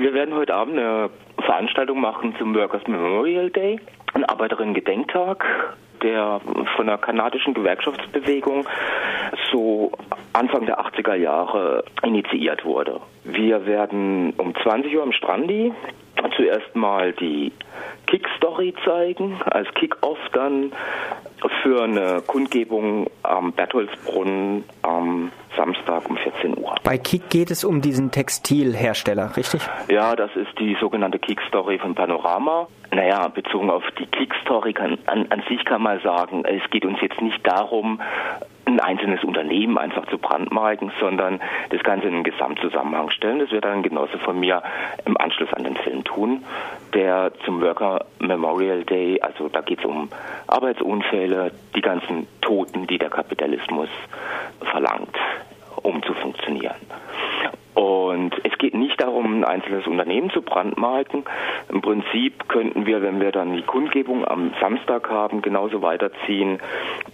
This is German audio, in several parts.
Wir werden heute Abend eine Veranstaltung machen zum Workers Memorial Day, ein Arbeiterinnen-Gedenktag, der von der kanadischen Gewerkschaftsbewegung so Anfang der 80er Jahre initiiert wurde. Wir werden um 20 Uhr im Strandi zuerst mal die Kick-Story zeigen, als Kick-Off dann für eine Kundgebung am Bertholdsbrunnen am Samstag um 14 Uhr. Bei Kick geht es um diesen Textilhersteller, richtig? Ja, das ist die sogenannte Kick-Story von Panorama. Naja, bezogen auf die Kick-Story an, an sich kann man sagen, es geht uns jetzt nicht darum, ein einzelnes Unternehmen einfach zu brandmarken, sondern das Ganze in einen Gesamtzusammenhang stellen. Das wird dann Genosse von mir im Anschluss an den Film tun, der zum Worker Memorial Day, also da geht es um Arbeitsunfälle, die ganzen Toten, die der Kapitalismus verlangt, um zu funktionieren. Und es geht nicht darum, ein einzelnes Unternehmen zu brandmarken. Im Prinzip könnten wir, wenn wir dann die Kundgebung am Samstag haben, genauso weiterziehen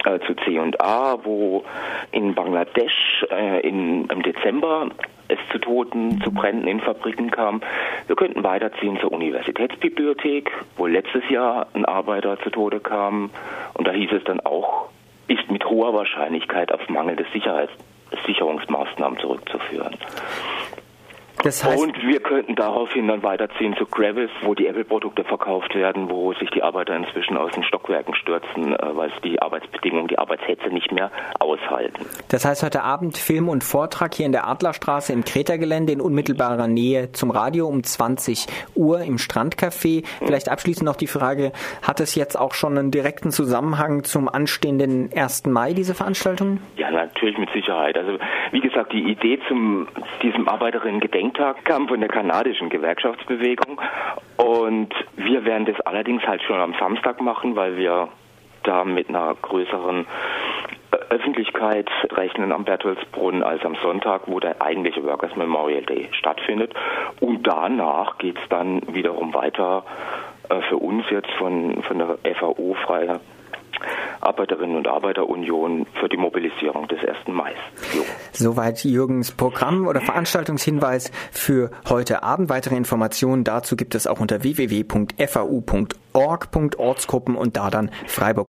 äh, zu C&A, wo in Bangladesch äh, in, im Dezember es zu Toten, zu Bränden in Fabriken kam. Wir könnten weiterziehen zur Universitätsbibliothek, wo letztes Jahr ein Arbeiter zu Tode kam. Und da hieß es dann auch, ist mit hoher Wahrscheinlichkeit auf Mangel des Sicherheits Sicherungsmaßnahmen zurückzuführen. Das heißt, und wir könnten daraufhin dann weiterziehen zu Gravis, wo die Apple-Produkte verkauft werden, wo sich die Arbeiter inzwischen aus den Stockwerken stürzen, äh, weil es die Arbeitsbedingungen, die Arbeitshetze nicht mehr aushalten. Das heißt heute Abend Film und Vortrag hier in der Adlerstraße im Kreta-Gelände in unmittelbarer Nähe zum Radio um 20 Uhr im Strandcafé. Vielleicht abschließend noch die Frage, hat es jetzt auch schon einen direkten Zusammenhang zum anstehenden 1. Mai, diese Veranstaltung? Ja, natürlich mit Sicherheit. Also wie gesagt, die Idee zum diesem Arbeiterinnen-Gedenk Gedenktag kam von der kanadischen Gewerkschaftsbewegung und wir werden das allerdings halt schon am Samstag machen, weil wir da mit einer größeren Öffentlichkeit rechnen am Bertholdsbrunnen als am Sonntag, wo der eigentliche Workers Memorial Day stattfindet. Und danach geht es dann wiederum weiter äh, für uns jetzt von, von der FAO Freie Arbeiterinnen und Arbeiterunion für die Mobilisierung des 1. Mai. Jo. Soweit Jürgens Programm oder Veranstaltungshinweis für heute Abend. Weitere Informationen dazu gibt es auch unter www.fau.org.ortsgruppen und da dann Freiburg.